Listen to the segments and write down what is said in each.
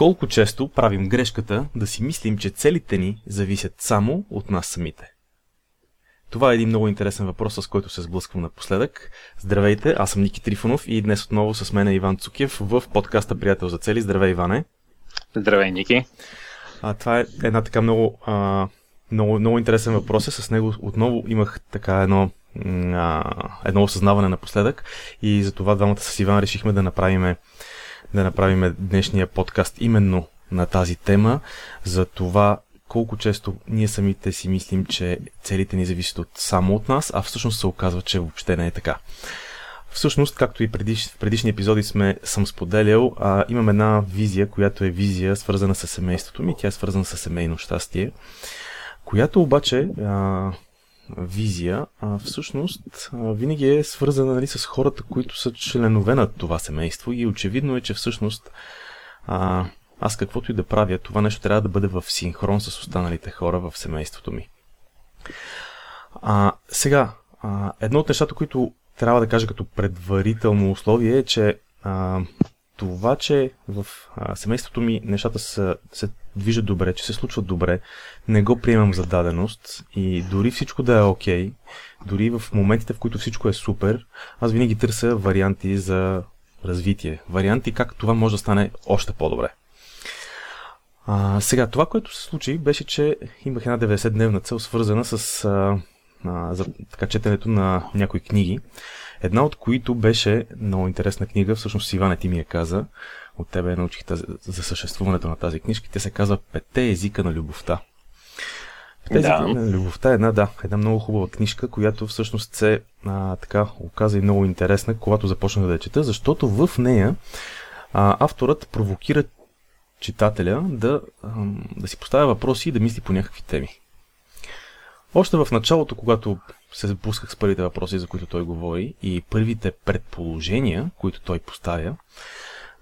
Колко често правим грешката да си мислим, че целите ни зависят само от нас самите? Това е един много интересен въпрос, с който се сблъсквам напоследък. Здравейте, аз съм Ники Трифонов и днес отново с мен е Иван Цукев в подкаста Приятел за цели. Здравей, Иване! Здравей, Ники! А, това е една така много, а, много, много интересен въпрос. С него отново имах така едно, а, едно осъзнаване напоследък и за това двамата с Иван решихме да направим, да направим днешния подкаст именно на тази тема, за това колко често ние самите си мислим, че целите ни зависят от, само от нас, а всъщност се оказва, че въобще не е така. Всъщност, както и предиш, в предишни епизоди сме, съм споделял, а, имам една визия, която е визия свързана с семейството ми. Тя е свързана с семейно щастие, която обаче а, визия а, всъщност винаги е свързана нали, с хората, които са членове на това семейство и очевидно е, че всъщност а, аз каквото и да правя, това нещо трябва да бъде в синхрон с останалите хора в семейството ми. А, сега, а, едно от нещата, които трябва да кажа като предварително условие е, че а, това, че в а, семейството ми нещата са, се движат добре, че се случват добре, не го приемам за даденост и дори всичко да е окей, okay, дори в моментите, в които всичко е супер, аз винаги търся варианти за развитие. Варианти как това може да стане още по-добре. А, сега, това, което се случи, беше, че имах една 90-дневна цел, свързана с а, а, за така, четенето на някои книги. Една от които беше много интересна книга, всъщност Иване ти ми я каза, от тебе научих тази, за съществуването на тази книжка. Тя се казва Пете езика на любовта. Пете да. езика на любовта е една, да, една много хубава книжка, която всъщност се а, така оказа и много интересна, когато започнах да я чета, защото в нея а, авторът провокира читателя да, да си поставя въпроси и да мисли по някакви теми. Още в началото, когато се запусках с първите въпроси, за които той говори, и първите предположения, които той поставя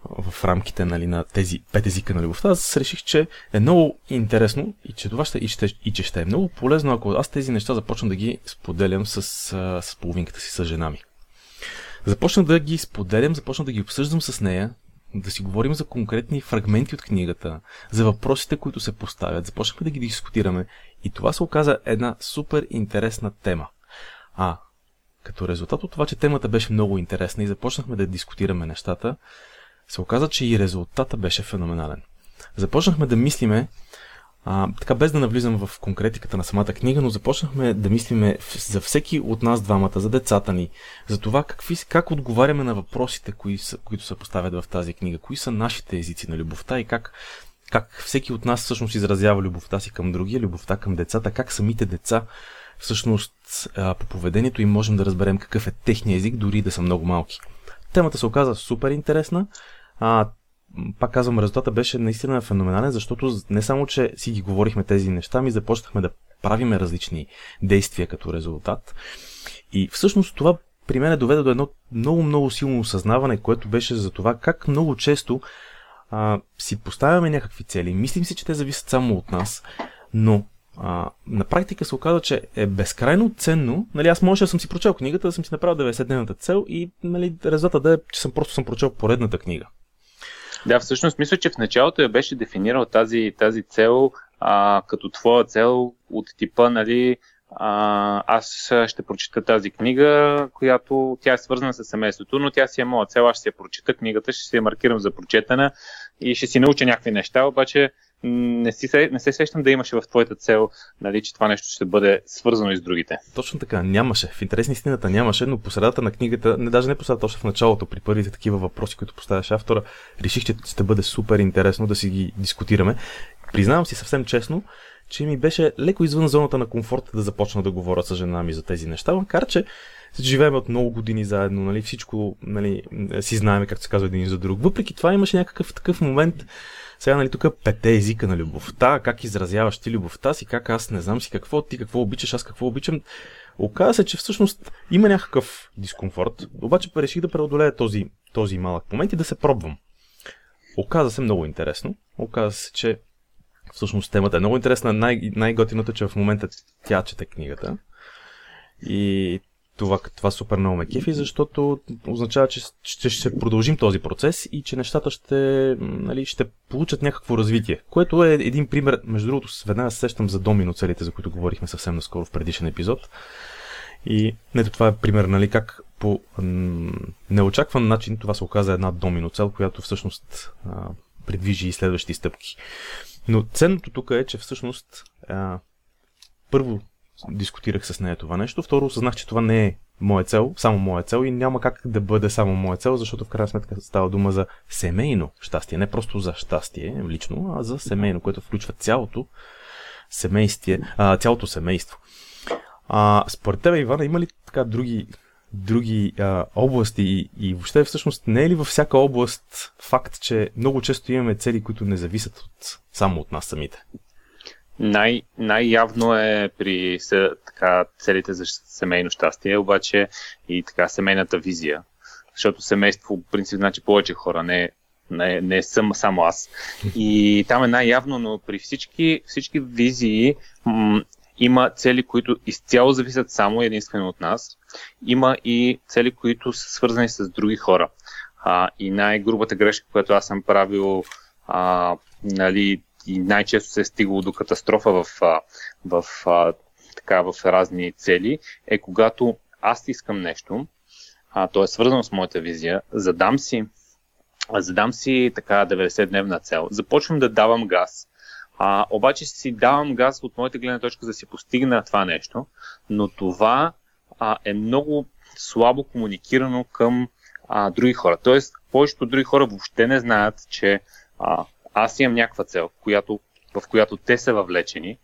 в рамките нали, на тези пет езика на любовта, аз реших, че е много интересно и че това ще, и, ще, и че ще е много полезно, ако аз тези неща започна да ги споделям с, с половинката си, с жена ми. Започнах да ги споделям, започнах да ги обсъждам с нея, да си говорим за конкретни фрагменти от книгата, за въпросите, които се поставят. Започнахме да ги дискутираме и това се оказа една супер интересна тема. А, като резултат от това, че темата беше много интересна и започнахме да дискутираме нещата, се оказа, че и резултата беше феноменален. Започнахме да мислиме а, така без да навлизам в конкретиката на самата книга, но започнахме да мислиме за всеки от нас двамата, за децата ни, за това какви, как отговаряме на въпросите, кои са, които се поставят в тази книга, кои са нашите езици на любовта и как, как всеки от нас всъщност изразява любовта си към другия, любовта към децата, как самите деца всъщност по поведението им можем да разберем какъв е техния език, дори да са много малки. Темата се оказа супер интересна. А, пак казвам, резултата беше наистина феноменален, защото не само, че си ги говорихме тези неща, ми започнахме да правиме различни действия като резултат. И всъщност това при мен доведе до едно много, много силно осъзнаване, което беше за това как много често а, си поставяме някакви цели. Мислим си, че те зависят само от нас, но а, на практика се оказа, че е безкрайно ценно. Нали, аз може да съм си прочел книгата, да съм си направил 90-дневната цел и нали, резултата да е, че съм просто съм прочел поредната книга. Да, всъщност мисля, че в началото я беше дефинирал тази, тази цел а, като твоя цел от типа, нали, а, аз ще прочита тази книга, която тя е свързана с семейството, но тя си е моя цел, аз ще си я прочита книгата, ще си я маркирам за прочетена и ще си науча някакви неща, обаче не, си, не се сещам да имаше в твоята цел, нали, че това нещо ще бъде свързано и с другите. Точно така, нямаше. В интерес на истината нямаше, но по средата на книгата, не даже не по средата, още в началото, при първите такива въпроси, които поставяше автора, реших, че ще бъде супер интересно да си ги дискутираме. Признавам си съвсем честно, че ми беше леко извън зоната на комфорта да започна да говоря с жена ми за тези неща, макар че живеем от много години заедно, нали, всичко нали, си знаем, както се казва един за друг. Въпреки това имаше някакъв такъв момент, сега, нали, тук пете езика на любовта, как изразяваш ти любовта си, как аз не знам си какво, ти какво обичаш, аз какво обичам. Оказва се, че всъщност има някакъв дискомфорт, обаче реших да преодолея този, този малък момент и да се пробвам. Оказа се много интересно. Оказа се, че всъщност темата е много интересна. Най- най-готиното, че в момента тя чете книгата. И това, това супер много ме кефи, защото означава, че ще, ще продължим този процес и че нещата ще, нали, ще получат някакво развитие. Което е един пример, между другото, веднага се сещам за домино целите, за които говорихме съвсем наскоро в предишен епизод. И ето това е пример, нали, как по м- неочакван начин това се оказа една домино цел, която всъщност а, предвижи и следващи стъпки. Но ценното тук е, че всъщност а, първо дискутирах с нея това нещо, второ осъзнах, че това не е моя цел, само моя цел и няма как да бъде само моя цел, защото в крайна сметка става дума за семейно щастие, не просто за щастие лично, а за семейно, което включва цялото семействие, цялото семейство. А, според тебе, Ивана, има ли така други, други а, области и, и въобще всъщност не е ли във всяка област факт, че много често имаме цели, които не зависят от, само от нас самите? Най- най-явно е при така, целите за семейно щастие, обаче и така семейната визия. Защото семейство, в принцип, значи повече хора, не, не, не съм само аз. И там е най-явно, но при всички, всички визии м- има цели, които изцяло зависят само единствено от нас. Има и цели, които са свързани с други хора. А, и най-грубата грешка, която аз съм правил а, нали, и най-често се е стигало до катастрофа в, в, в, така, в разни цели, е когато аз искам нещо, а, то е свързано с моята визия, задам си, задам си така 90-дневна цел, започвам да давам газ, а, обаче си давам газ от моята гледна точка да си постигна това нещо, но това а, е много слабо комуникирано към а, други хора. Тоест, повечето други хора въобще не знаят, че а, аз имам някаква цел, която, в която те са въвлечени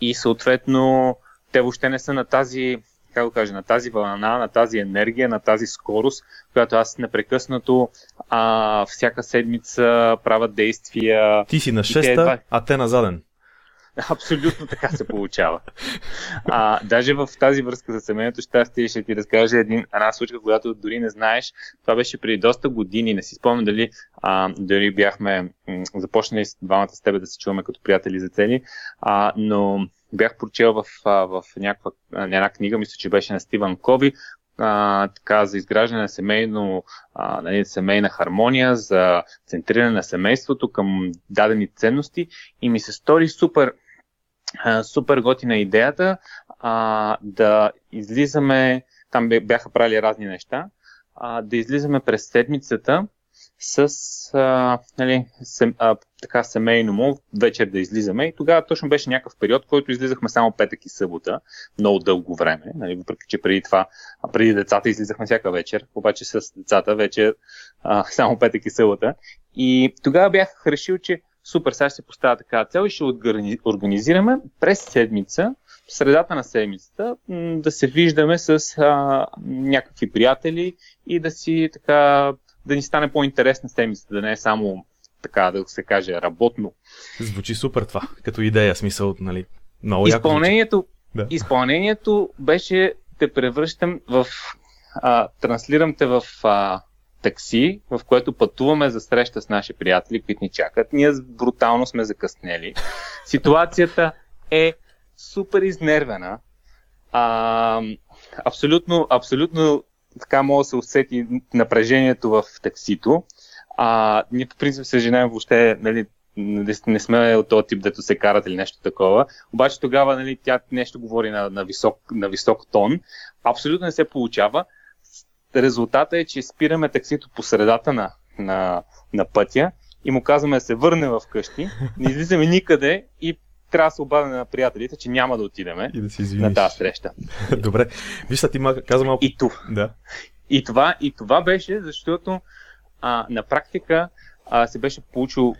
и съответно те въобще не са на тази, как го кажа, на тази вълна, на тази енергия, на тази скорост, която аз непрекъснато а, всяка седмица правя действия. Ти си на шеста, а те на заден. Абсолютно така се получава. А, даже в тази връзка за семейното щастие ще ти разкажа един, една случка, която дори не знаеш. Това беше преди доста години. Не си спомням дали, а, дали бяхме м- започнали с двамата с тебе да се чуваме като приятели за цели, а, но бях прочел в, в някаква, една книга, мисля, че беше на Стивън Кови, а, така, за изграждане на семейно, а, нали, семейна хармония, за центриране на семейството към дадени ценности и ми се стори супер, супер готина идеята а, да излизаме, там бяха правили разни неща, а, да излизаме през седмицата с а, нали, сем, а, така семейно му вечер да излизаме. И тогава точно беше някакъв период, в който излизахме само петък и събота, много дълго време, нали, въпреки че преди това, а преди децата излизахме всяка вечер, обаче с децата вече само петък и събота. И тогава бях решил, че супер, сега ще поставя така цел и ще организираме през седмица, в средата на седмицата, да се виждаме с а, някакви приятели и да си така да ни стане по-интересна седмицата, да не е само така да се каже работно. Звучи супер това, като идея, смисъл, нали, много изпълнението, да. изпълнението беше те превръщам в а, транслирам те в а, такси, в което пътуваме за среща с наши приятели, които ни чакат. Ние брутално сме закъснели. Ситуацията е супер изнервена. А, абсолютно, абсолютно така може да се усети напрежението в таксито. А, ние по принцип се женаем въобще, нали, не сме от този тип, дето се карат или нещо такова. Обаче тогава нали, тя нещо говори на, на, висок, на висок тон. Абсолютно не се получава. Резултата е, че спираме таксито по средата на, на, на пътя и му казваме да се върне в къщи, не излизаме никъде и трябва да се обадя на приятелите, че няма да отидеме и да си на тази среща. Добре. Виж, ти каза малко... И, това, да. и, това, и това беше, защото а, на практика а, се беше получил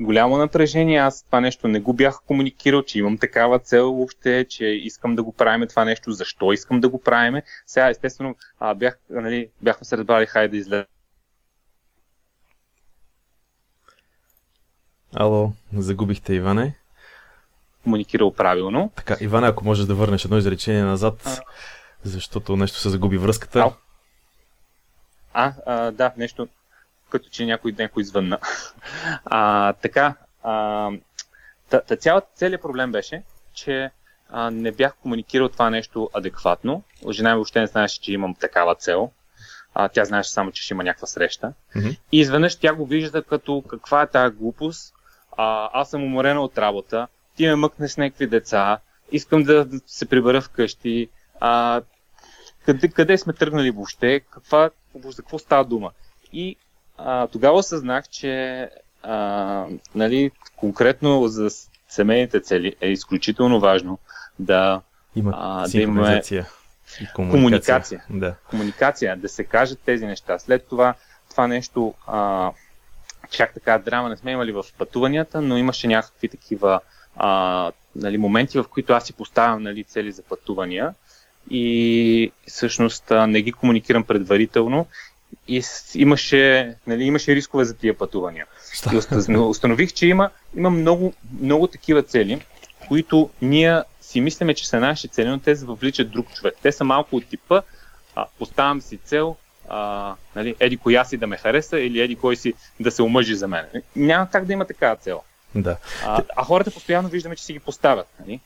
голямо напрежение. Аз това нещо не го бях комуникирал, че имам такава цел въобще, че искам да го правим това нещо, защо искам да го правим. Сега, естествено, а, бях, нали, бяхме се разбрали, хайде да излезе. Ало, загубихте Иване комуникирал правилно. Така, Иване, ако можеш да върнеш едно изречение назад, а... защото нещо се загуби връзката. А, а да, нещо, като че някой, някой извънна. А, така, а, та, та цялата, целият проблем беше, че а, не бях комуникирал това нещо адекватно. Жена ми въобще не знаеше, че имам такава цел. А, тя знаеше само, че ще има някаква среща. Mm-hmm. И изведнъж тя го вижда като каква е тази глупост. А, аз съм уморена от работа, ти ме мъкне с някакви деца, искам да, се прибера вкъщи. А, къде, къде сме тръгнали въобще? Каква, за какво става дума? И а, тогава осъзнах, че а, нали, конкретно за семейните цели е изключително важно да, Има а, да синхронизация и комуникация. комуникация. Да. комуникация, да се кажат тези неща. След това това нещо, а, чак така драма не сме имали в пътуванията, но имаше някакви такива а, нали, моменти, в които аз си поставям нали, цели за пътувания и всъщност не ги комуникирам предварително и имаше, нали, имаше рискове за тия пътувания. И уста- установих, че има, има много, много такива цели, които ние си мислиме, че са наши цели, но те въвличат друг човек. Те са малко от типа, а, поставям си цел, а, нали, еди коя си да ме хареса или еди кой си да се омъжи за мен. Няма как да има такава цел. Да. А, а хората постоянно виждаме, че си ги поставят. Нали?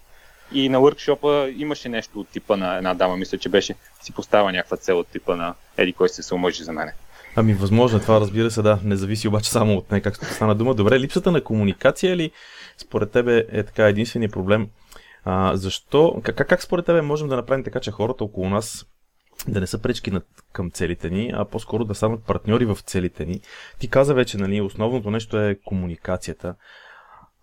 И на въркшопа имаше нещо от типа на една дама, мисля, че беше си поставя някаква цел от типа на еди кой се омъжи за мене. Ами възможно е това, разбира се, да. Не зависи обаче само от нея, както стана дума. Добре, липсата на комуникация ли според тебе е така единствения проблем? А, защо? Как, как според тебе можем да направим така, че хората около нас да не са пречки над, към целите ни, а по-скоро да станат партньори в целите ни. Ти каза вече, нали, основното нещо е комуникацията.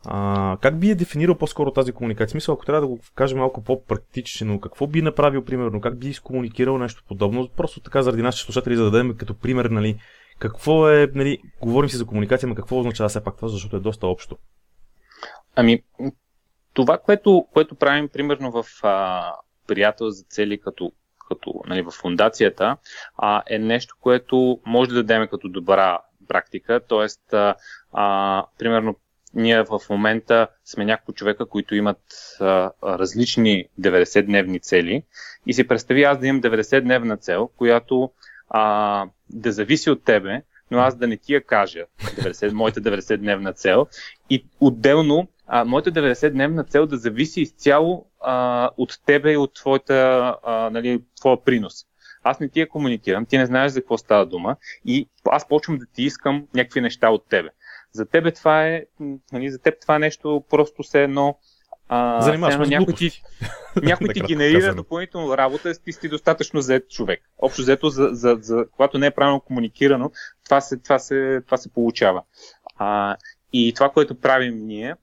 А, как би е дефинирал по-скоро тази комуникация? Смисъл, ако трябва да го кажем малко по-практично, какво би направил, примерно, как би изкомуникирал нещо подобно? Просто така заради нашите слушатели, за да дадем като пример, нали, какво е, нали, говорим си за комуникация, но какво означава все пак това, защото е доста общо. Ами, това, което, което правим примерно в а, приятел за цели като, като нали, в фундацията, а, е нещо, което може да дадем като добра практика. А, примерно, ние в момента сме няколко човека, които имат а, различни 90-дневни цели и си представи аз да имам 90-дневна цел, която а, да зависи от тебе, но аз да не ти я кажа, 90, моята 90-дневна цел. И отделно, а, моята 90-дневна цел да зависи изцяло а, от тебе и от твоята, а, нали, твоя принос. Аз не ти я комуникирам, ти не знаеш за какво става дума и аз почвам да ти искам някакви неща от тебе. За тебе това е, нали, за теб това е нещо просто се едно а, Занимаваш все едно ме с някой ти, някой ти генерира казано. допълнително работа, ти си достатъчно зает човек. Общо взето, за, за, за, когато не е правилно комуникирано, това се, това се, това се получава. А, и това, което правим ние,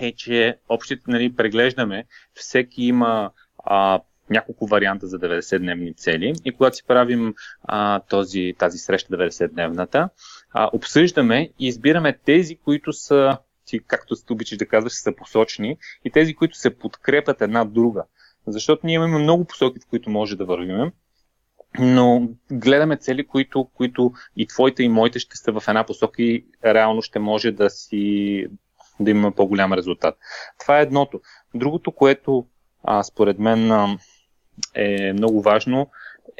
е, че общите нали, преглеждаме, всеки има а, няколко варианта за 90-дневни цели и когато си правим а, този, тази среща 90-дневната, а, обсъждаме и избираме тези, които са, ти, както ти обичаш да казваш, са посочни и тези, които се подкрепят една друга. Защото ние имаме много посоки, в които може да вървим, но гледаме цели, които, които и твоите и моите ще са в една посока и реално ще може да си да имаме по-голям резултат. Това е едното. Другото, което а, според мен а, е много важно,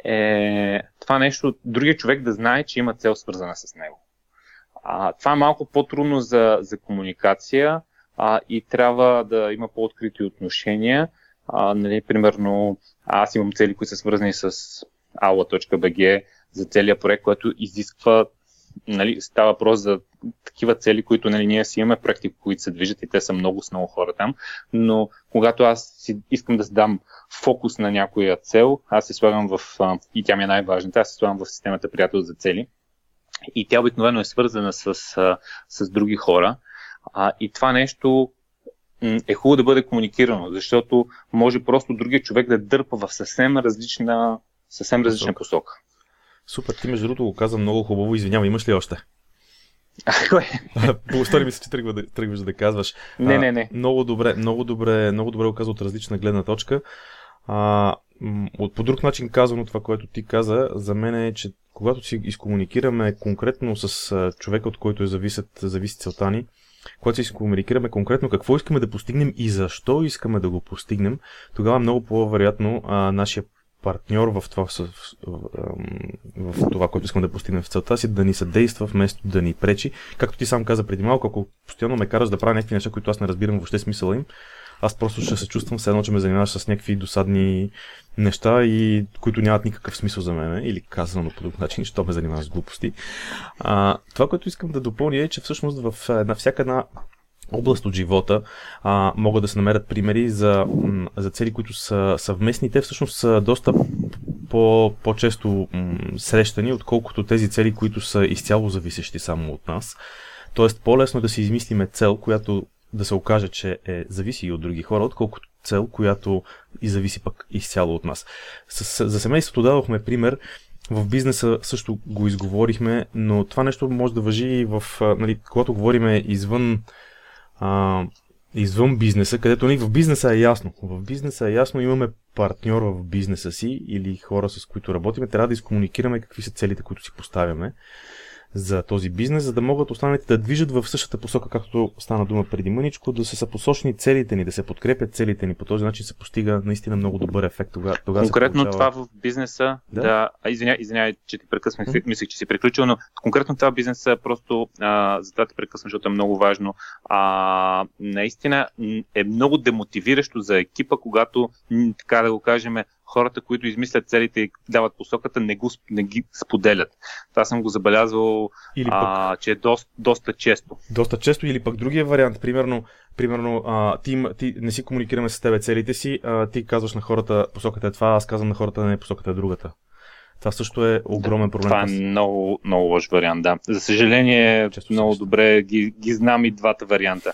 е това нещо, другия човек да знае, че има цел свързана с него. А, това е малко по-трудно за, за комуникация а, и трябва да има по-открити отношения. А, нали, примерно, аз имам цели, които са свързани с aula.bg за целият проект, който изисква нали, става въпрос за такива цели, които нали, ние си имаме проекти, които се движат и те са много с много хора там, но когато аз си искам да дам фокус на някоя цел, аз се слагам в, и тя ми е най-важната, аз се слагам в системата приятел за цели и тя обикновено е свързана с, а, с други хора а, и това нещо е хубаво да бъде комуникирано, защото може просто другия човек да дърпа в съвсем различна, съвсем различна посока. Супер, ти между другото го каза много хубаво. Извинявай, имаш ли още? Кой? Стори ми се, че тръгва да, тръгваш да казваш. Не, А, не, не. Много добре, много добре, много добре го каза от различна гледна точка. А, от по друг начин казано това, което ти каза, за мен е, че когато си изкомуникираме конкретно с човека, от който е зависят, зависи целта ни, когато си изкомуникираме конкретно какво искаме да постигнем и защо искаме да го постигнем, тогава много по-вероятно нашия партньор в това, в, в, в това, което искаме да постигнем в целта си, да ни съдейства вместо да ни пречи. Както ти сам каза преди малко, ако постоянно ме караш да правя някакви неща, които аз не разбирам въобще смисъла им, аз просто ще се чувствам все едно, че ме занимаваш с някакви досадни неща, и които нямат никакъв смисъл за мен, или казано по друг начин, що ме занимаваш с глупости. А, това, което искам да допълня е, че всъщност в една, всяка една област от живота а, могат да се намерят примери за, за цели, които са съвместни. Те всъщност са доста по, по-често срещани, отколкото тези цели, които са изцяло зависещи само от нас. Тоест, по-лесно е да си измислиме цел, която да се окаже, че е зависи и от други хора, отколкото цел, която и зависи пък изцяло от нас. С, за семейството дадохме пример. В бизнеса също го изговорихме, но това нещо може да въжи и в, нали, когато говориме извън а, извън бизнеса, където нали, в бизнеса е ясно. В бизнеса е ясно, имаме партньор в бизнеса си или хора с които работиме, трябва да изкомуникираме какви са целите, които си поставяме за този бизнес, за да могат останалите да движат в същата посока, както стана дума преди мъничко, да се съпосочни целите ни, да се подкрепят целите ни. По този начин се постига наистина много добър ефект. Тога, тога конкретно получава... това в бизнеса, да, да извинявай, извиня, че ти прекъсвам, mm-hmm. мислех, че си приключил, но конкретно това в бизнеса просто, а, за това те прекъсвам, защото е много важно. А, наистина е много демотивиращо за екипа, когато, така да го кажем, хората, които измислят целите и дават посоката, не, го, не ги споделят. Това съм го забелязвал, или пък, а, че е доста, доста често. Доста често или пък другия вариант, примерно, примерно а, ти, ти не си комуникираме с тебе целите си, а, ти казваш на хората посоката е това, аз казвам на хората не посоката е другата. Това също е огромен проблем. Това е много, много лош вариант, да. За съжаление, Често много също. добре ги, ги знам и двата варианта.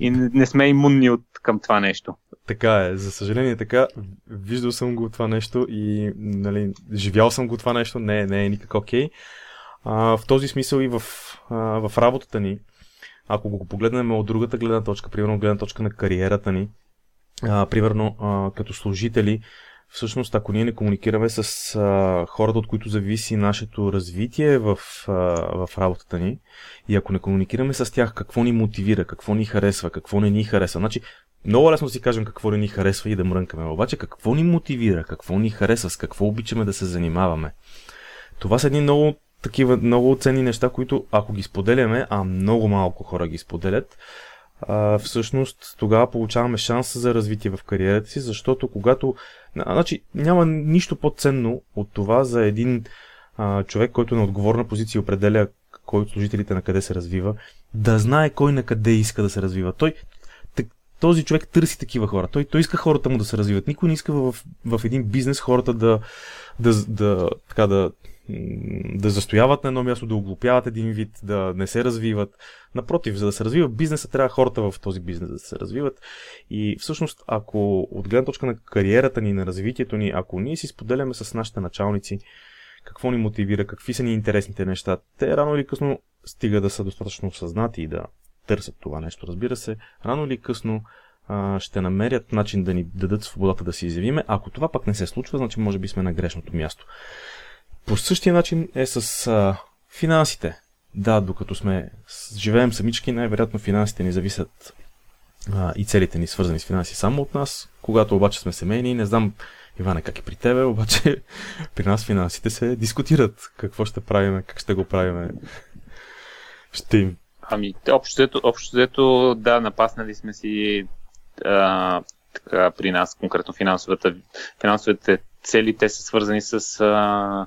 И не, не сме имунни от, към това нещо. Така е, за съжаление така. Виждал съм го това нещо и нали, живял съм го това нещо, не, не е никак окей. Okay. в този смисъл и в, а, в работата ни, ако го погледнем от другата гледна точка, примерно гледна точка на кариерата ни, а, примерно а, като служители, всъщност, ако ние не комуникираме с а, хората, от които зависи нашето развитие в, а, в работата ни, и ако не комуникираме с тях какво ни мотивира, какво ни харесва, какво не ни харесва, значи много лесно си кажем какво не ни харесва и да мрънкаме, обаче какво ни мотивира, какво ни харесва, с какво обичаме да се занимаваме. Това са едни много такива много ценни неща, които ако ги споделяме, а много малко хора ги споделят, а, всъщност тогава получаваме шанс за развитие в кариерата си, защото когато... Значи няма нищо по-ценно от това за един а, човек, който е на отговорна позиция определя кой от служителите на къде се развива, да знае кой на къде иска да се развива. Той, този човек търси такива хора. Той, той иска хората му да се развиват. Никой не иска в, в един бизнес хората да, да, да, така да, да застояват на едно място, да оглупяват един вид, да не се развиват. Напротив, за да се развива бизнеса, трябва хората в този бизнес да се развиват. И всъщност, ако от гледна точка на кариерата ни, на развитието ни, ако ние си споделяме с нашите началници какво ни мотивира, какви са ни интересните неща, те рано или късно стига да са достатъчно осъзнати и да търсят това нещо, разбира се, рано или късно ще намерят начин да ни дадат свободата да се изявиме. Ако това пък не се случва, значи може би сме на грешното място. По същия начин е с а, финансите. Да, докато сме живеем самички, най-вероятно финансите ни зависят а, и целите ни свързани с финанси само от нас. Когато обаче сме семейни, не знам Иване как и при тебе, обаче при нас финансите се дискутират. Какво ще правим, как ще го правим. Ще им Ами, общо общо взето, да, напаснали сме си а, така, при нас, конкретно финансовата, финансовите цели, те са свързани с, а,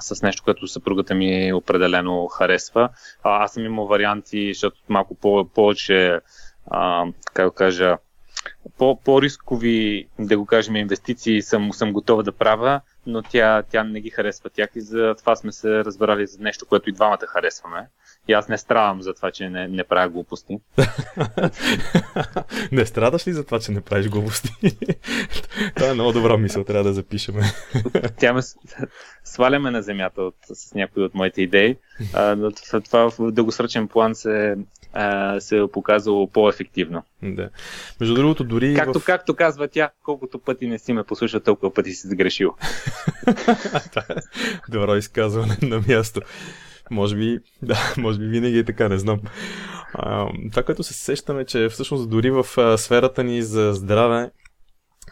с нещо, което съпругата ми определено харесва. А, аз съм имал варианти, защото малко по- повече, как да кажа, по- по-рискови, да го кажем, инвестиции съм, съм готова да правя, но тя, тя не ги харесва тях и за това сме се разбрали за нещо, което и двамата харесваме. И аз не страдам за това, че не, не правя глупости. не страдаш ли за това, че не правиш глупости? това е много добра мисъл, трябва да запишеме. Тя ме сваляме на земята от, с някои от моите идеи, а, това в дългосрочен план се, а, се е показало по-ефективно. Да. Между другото, дори. Както, в... както казва тя, колкото пъти не си ме послушал, толкова пъти си сгрешил. Добро изказване на място. Може би, да, може би винаги е така, не знам. А, това, което се сещаме, че всъщност дори в а, сферата ни за здраве,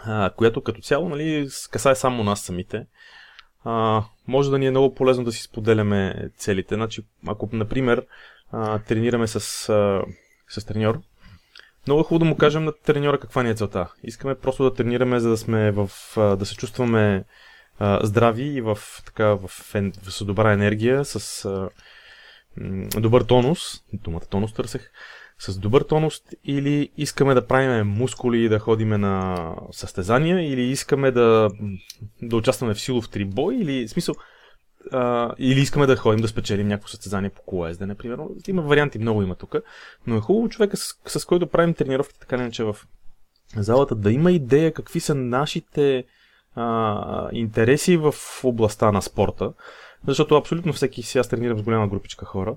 а, която като цяло нали, касае само нас самите, а, може да ни е много полезно да си споделяме целите. Значи, ако, например, а, тренираме с, а, с треньор, много е хубаво да му кажем на треньора каква ни е целта. Искаме просто да тренираме, за да сме в, да се чувстваме здрави и в, така, в, в, добра енергия, с а, добър тонус. Думата тонус търсех с добър тонус или искаме да правим мускули и да ходиме на състезания или искаме да, да участваме в силов трибой или в смисъл а, или искаме да ходим да спечелим някакво състезание по колоездене, примерно. Има варианти, много има тук, но е хубаво човека с, с който правим тренировки, така не че в залата да има идея какви са нашите а, интереси в областта на спорта, защото абсолютно всеки си аз тренирам с голяма групичка хора.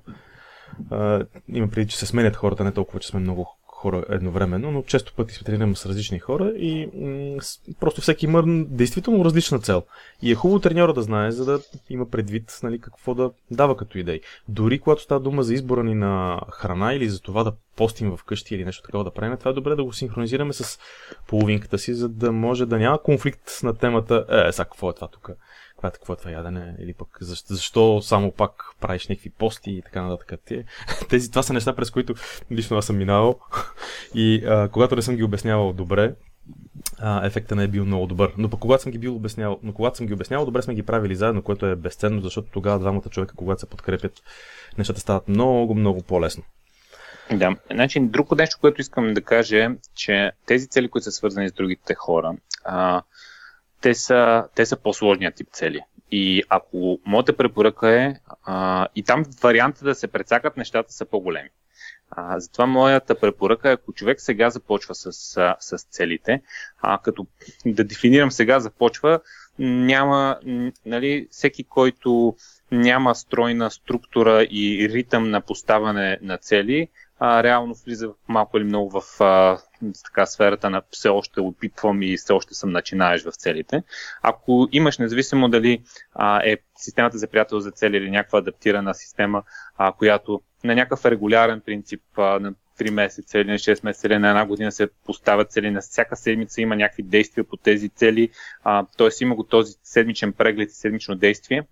А, има преди, че се сменят хората, не толкова, че сме много хора едновременно, но често пъти се тренираме с различни хора и м- просто всеки има действително различна цел. И е хубаво треньора да знае, за да има предвид нали, какво да дава като идеи. Дори когато става дума за избора ни на храна или за това да постим вкъщи или нещо такова да правим, това е добре да го синхронизираме с половинката си, за да може да няма конфликт на темата, е, сега какво е това тук? Каква, какво е това ядене, или пък защо, защо само пак правиш някакви пости и така нататък. Тези, това са неща, през които лично аз съм минавал и а, когато не съм ги обяснявал добре, а, ефекта не е бил много добър. Но пък когато съм ги бил обяснявал, но когато съм ги обяснявал, добре сме ги правили заедно, което е безценно, защото тогава двамата човека, когато се подкрепят, нещата стават много, много по-лесно. Да, значи друго нещо, което искам да кажа е, че тези цели, които са свързани с другите хора, а, те са, те са по-сложният тип цели. И ако моята препоръка е, а, и там варианта да се прецакат нещата са по-големи. А, затова моята препоръка е, ако човек сега започва с, с целите, а, като да дефинирам сега започва, няма, нали, всеки, който няма стройна структура и ритъм на поставане на цели, а, реално влиза малко или много в а, така, сферата на все още опитвам и все още съм начинаеш в целите. Ако имаш, независимо дали а, е системата за приятел за цели или някаква адаптирана система, а, която на някакъв регулярен принцип а, на 3 месеца или на 6 месеца или на една година се поставят цели, на всяка седмица има някакви действия по тези цели, т.е. има го този седмичен преглед и седмично действие.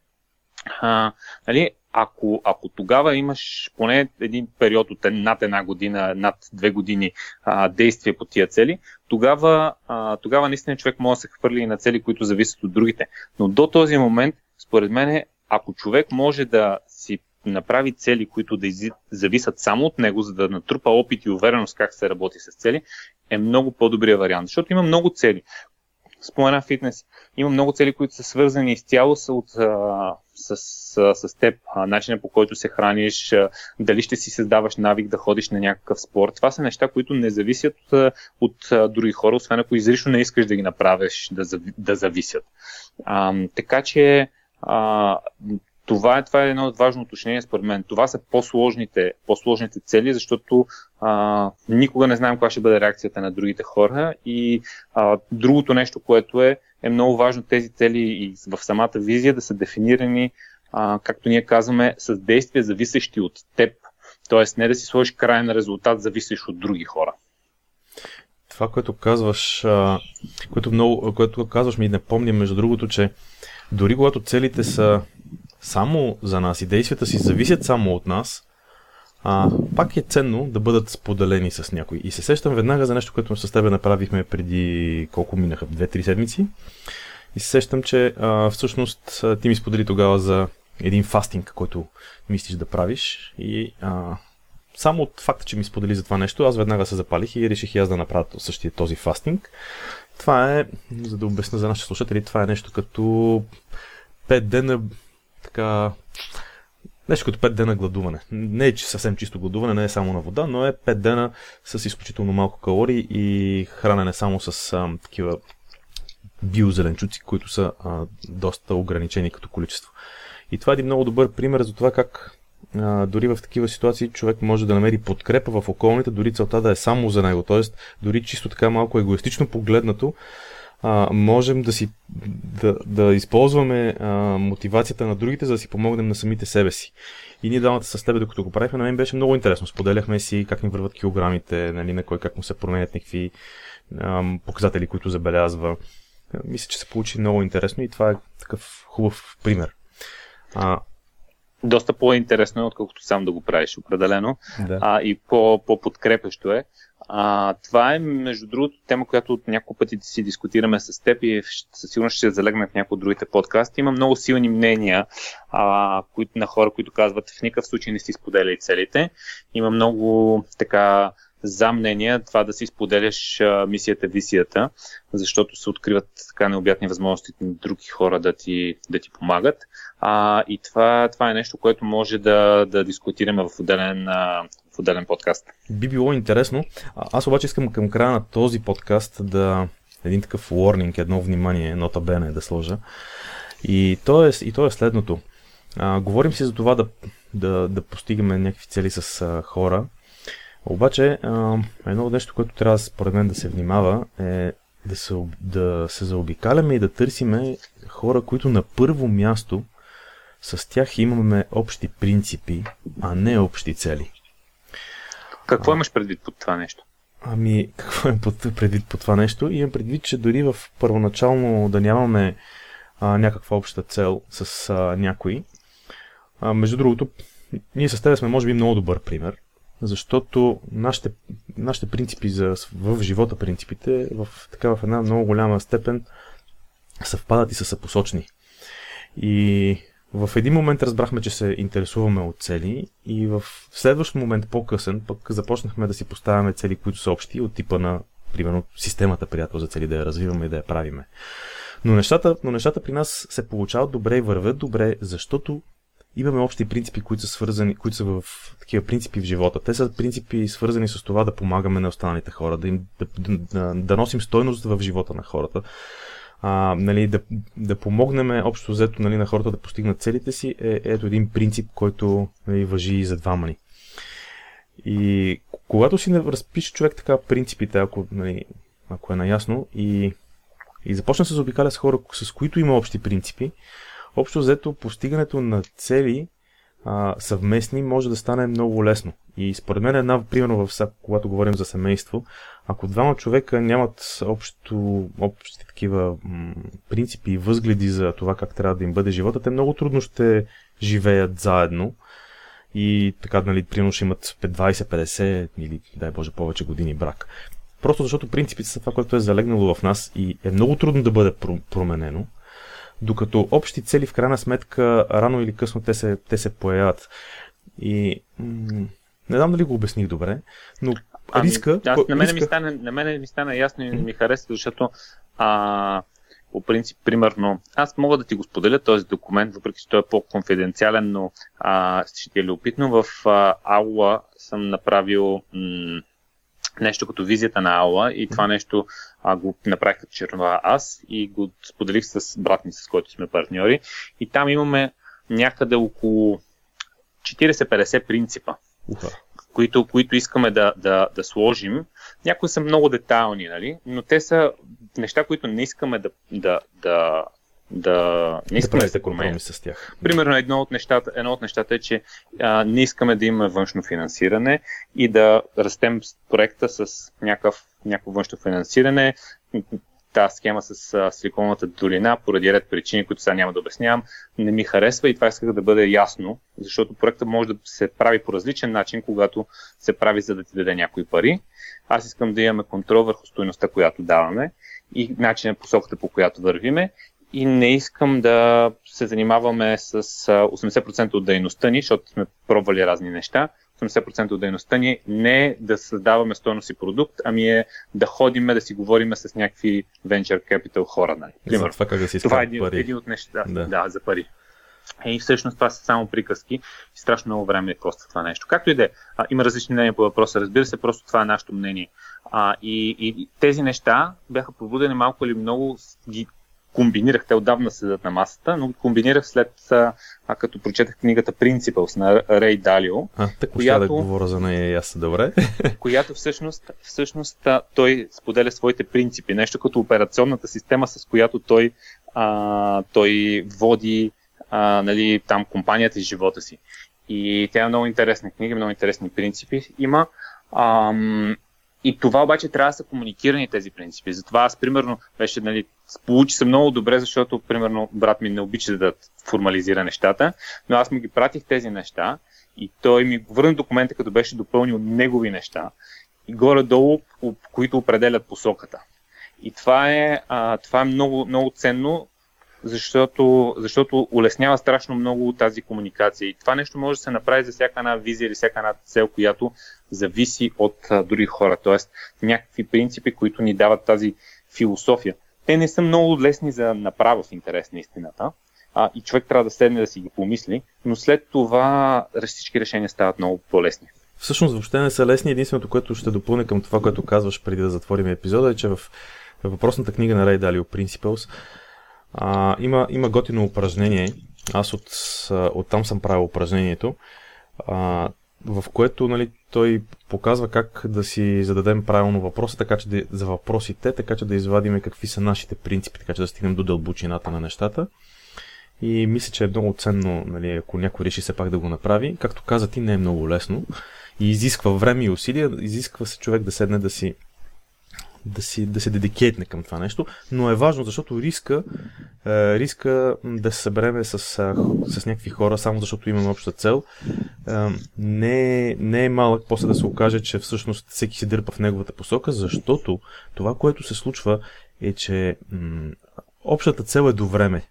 А, нали, ако, ако тогава имаш поне един период от над една година, над две години а, действие по тия цели, тогава, а, тогава наистина човек може да се хвърли и на цели, които зависят от другите. Но до този момент, според мен, ако човек може да си направи цели, които да изи, зависят само от него, за да натрупа опит и увереност как се работи с цели, е много по-добрия вариант. Защото има много цели. Спомена фитнес. Има много цели, които са свързани изцяло с, от, а, с, с, теб, а, начинът по който се храниш, дали ще си създаваш навик да ходиш на някакъв спорт. Това са неща, които не зависят от, други хора, освен ако изрично не искаш да ги направиш да, да зависят. А, така че а, това е, това е едно важно уточнение според мен. Това са по-сложните, по-сложните цели, защото а, никога не знаем каква ще бъде реакцията на другите хора. И а, другото нещо, което е, е много важно тези цели и в самата визия да са дефинирани, а, както ние казваме, с действия зависещи от теб. Тоест не да си сложиш крайен резултат, зависещ от други хора. Това, което казваш, което, много, което казваш ми напомня, между другото, че дори когато целите са само за нас и действията си зависят само от нас, а, пак е ценно да бъдат споделени с някой. И се сещам веднага за нещо, което с тебе направихме преди колко минаха, 2-3 седмици. И се сещам, че а, всъщност ти ми сподели тогава за един фастинг, който мислиш да правиш. И а, само от факта, че ми сподели за това нещо, аз веднага се запалих и реших и аз да направя същия този фастинг. Това е, за да обясня за нашите слушатели, това е нещо като 5 дена така Нещо като 5 дена гладуване. Не е съвсем чисто гладуване, не е само на вода, но е 5 дена с изключително малко калории и хранене само с а, такива биозеленчуци, които са а, доста ограничени като количество. И това е един много добър пример за това как а, дори в такива ситуации човек може да намери подкрепа в околните, дори целта да е само за него. Тоест, дори чисто така малко егоистично погледнато, а, можем да, си, да, да използваме а, мотивацията на другите, за да си помогнем на самите себе си. И ние двамата с теб, докато го правихме, на мен беше много интересно. Споделяхме си как ни върват килограмите, нали, на кой как му се променят някакви а, показатели, които забелязва. Мисля, че се получи много интересно и това е такъв хубав пример. А, доста по-интересно е, отколкото сам да го правиш, определено. Да. А, и по, по-подкрепещо е. А, това е, между другото, тема, която от няколко пъти си дискутираме с теб и със сигурност ще залегне в някои от другите подкасти. Има много силни мнения а, които, на хора, които казват в никакъв случай не си споделяй целите. Има много така за мнение това да си споделяш мисията, висията, защото се откриват така необятни възможности на други хора да ти, да ти помагат. А, и това, това е нещо, което може да, да дискутираме в отделен, в отделен подкаст. Би било интересно. Аз обаче искам към края на този подкаст да един такъв warning, едно внимание, нота бене да сложа. И то е, и то е следното. А, говорим си за това да, да, да постигаме някакви цели с а, хора, обаче, едно нещо, което трябва според мен да се внимава е да се, да се заобикаляме и да търсиме хора, които на първо място с тях имаме общи принципи, а не общи цели. Какво имаш предвид под това нещо? Ами, какво е предвид по това нещо? Имам предвид, че дори в първоначално да нямаме а, някаква обща цел с а, някой. А, между другото, ние с теб сме може би много добър пример, защото нашите, нашите принципи за, в живота, принципите, в, така, в една много голяма степен съвпадат и са съпосочни. И в един момент разбрахме, че се интересуваме от цели и в следващ момент по-късен пък започнахме да си поставяме цели, които са общи от типа на, примерно, системата приятел за цели да я развиваме и да я правиме. Но нещата, но нещата при нас се получават добре и вървят добре, защото имаме общи принципи, които са свързани, които са в такива принципи в живота. Те са принципи свързани с това да помагаме на останалите хора, да, им, да, да, да носим стойност в живота на хората, а, нали, да, да помогнем общо взето нали, на хората да постигнат целите си, е ето един принцип, който нали, въжи и за двама ни. И когато си разпише човек така принципите, ако, нали, ако е наясно, и, и започне да се заобикаля с хора, с които има общи принципи, общо взето постигането на цели а, съвместни може да стане много лесно. И според мен една, примерно, в, когато говорим за семейство, ако двама човека нямат общо, общи такива м- принципи и възгледи за това как трябва да им бъде живота, те много трудно ще живеят заедно и така, нали, примерно ще имат 20-50 или, дай Боже, повече години брак. Просто защото принципите са това, което е залегнало в нас и е много трудно да бъде променено. Докато общи цели в крайна сметка рано или късно те се, те се появят. И м- не знам дали го обясних добре, но ами, риска... Аз, на, мене риска... ми стана, на мене ми стана ясно и ми хареса, защото а, по принцип, примерно, аз мога да ти го споделя този документ, въпреки че той е по-конфиденциален, но а, ще ти е любопитно. В а, Аула съм направил м- нещо като визията на Аула и това нещо а, го направих като чернова аз и го споделих с брат ми, с който сме партньори. И там имаме някъде около 40-50 принципа, които, които искаме да, да, да сложим. Някои са много детайлни, нали? но те са неща, които не искаме да, да, да, да не искаме да, да се с тях. Примерно едно от нещата, едно от нещата е, че а, не искаме да имаме външно финансиране и да растем проекта с някакъв, някакво външно финансиране. Тази схема с а, Силиконовата долина, поради ред причини, които сега няма да обяснявам, не ми харесва и това исках да бъде ясно, защото проектът може да се прави по различен начин, когато се прави за да ти даде някои пари. Аз искам да имаме контрол върху стоеността, която даваме и начина посоката, по която вървиме и не искам да се занимаваме с 80% от дейността ни, защото сме пробвали разни неща. 80% от дейността ни не е да създаваме стойност и продукт, ами е да ходиме, да си говориме с някакви venture capital хора. Нали. Пример. това как да си това е един, пари. един от нещата. Да. да, за пари. И всъщност това са само приказки и страшно много време е коства това нещо. Както и да е, има различни мнения по въпроса, разбира се, просто това е нашето мнение. А, и, и тези неща бяха пробудени малко или много, ги комбинирах, те отдавна седат на масата, но комбинирах след, а, като прочетах книгата Principles на Рей Далио. А, така която, да говоря за нея ясно добре. която всъщност, всъщност той споделя своите принципи, нещо като операционната система, с която той, а, той води а, нали, там компанията и живота си. И тя е много интересна книга, много интересни принципи има. Ам, и това обаче трябва да са комуникирани тези принципи. Затова аз, примерно, беше, нали, получи се много добре, защото, примерно, брат ми не обича да формализира нещата, но аз му ги пратих тези неща и той ми върна документа, като беше допълнил негови неща и горе-долу, които определят посоката. И това е, а, това е много, много ценно, защото, защото улеснява страшно много тази комуникация. И това нещо може да се направи за всяка една визия или всяка една цел, която зависи от други хора. Тоест, някакви принципи, които ни дават тази философия. Те не са много лесни за направа в интерес на истината. А, и човек трябва да седне да си ги помисли, но след това всички решения стават много по-лесни. Всъщност въобще не са лесни. Единственото, което ще допълня към това, което казваш преди да затворим епизода, е, че в въпросната книга на Ray Dalio Principles а, има, има готино упражнение. Аз от, от там съм правил упражнението, а, в което нали, той показва как да си зададем правилно въпроса, така че да, за въпросите, така че да извадиме какви са нашите принципи, така че да стигнем до дълбочината на нещата. И мисля, че е много ценно, нали, ако някой реши все пак да го направи. Както каза ти, не е много лесно. И изисква време и усилия, изисква се човек да седне да си да, си, да се дедикейтне към това нещо, но е важно, защото риска, е, риска да се събереме с, с някакви хора, само защото имаме обща цел, е, не, е, не е малък после да се окаже, че всъщност всеки се дърпа в неговата посока, защото това, което се случва е, че м- общата цел е до време.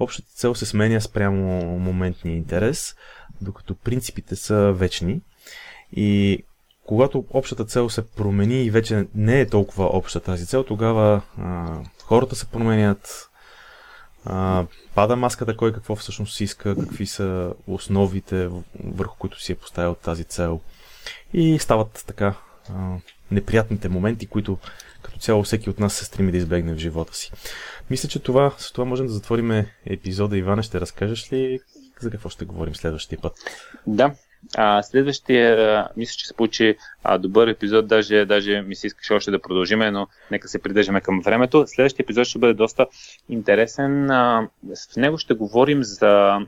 Общата цел се сменя спрямо моментния интерес, докато принципите са вечни. И когато общата цел се промени и вече не е толкова обща тази цел, тогава а, хората се променят, а, пада маската кой какво всъщност иска, какви са основите върху които си е поставил тази цел и стават така а, неприятните моменти, които като цяло всеки от нас се стреми да избегне в живота си. Мисля, че това, с това можем да затворим епизода. Иване, ще разкажеш ли за какво ще говорим следващия път? Да, а, следващия, мисля, че се получи а, добър епизод, даже, даже ми се искаше още да продължиме, но нека се придържаме към времето. Следващия епизод ще бъде доста интересен. А, в него ще говорим за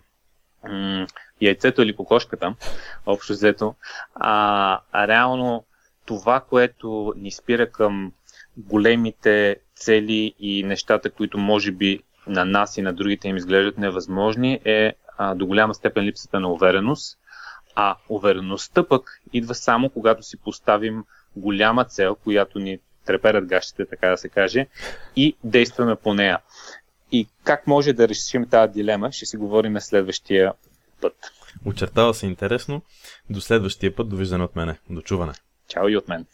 м- яйцето или кокошката, общо взето. А, а реално това, което ни спира към големите цели и нещата, които може би на нас и на другите им изглеждат невъзможни, е а, до голяма степен липсата на увереност а увереността пък идва само когато си поставим голяма цел, която ни треперят гащите, така да се каже, и действаме по нея. И как може да решим тази дилема, ще си говорим на следващия път. Очертава се интересно. До следващия път. Довиждане от мене. До чуване. Чао и от мен.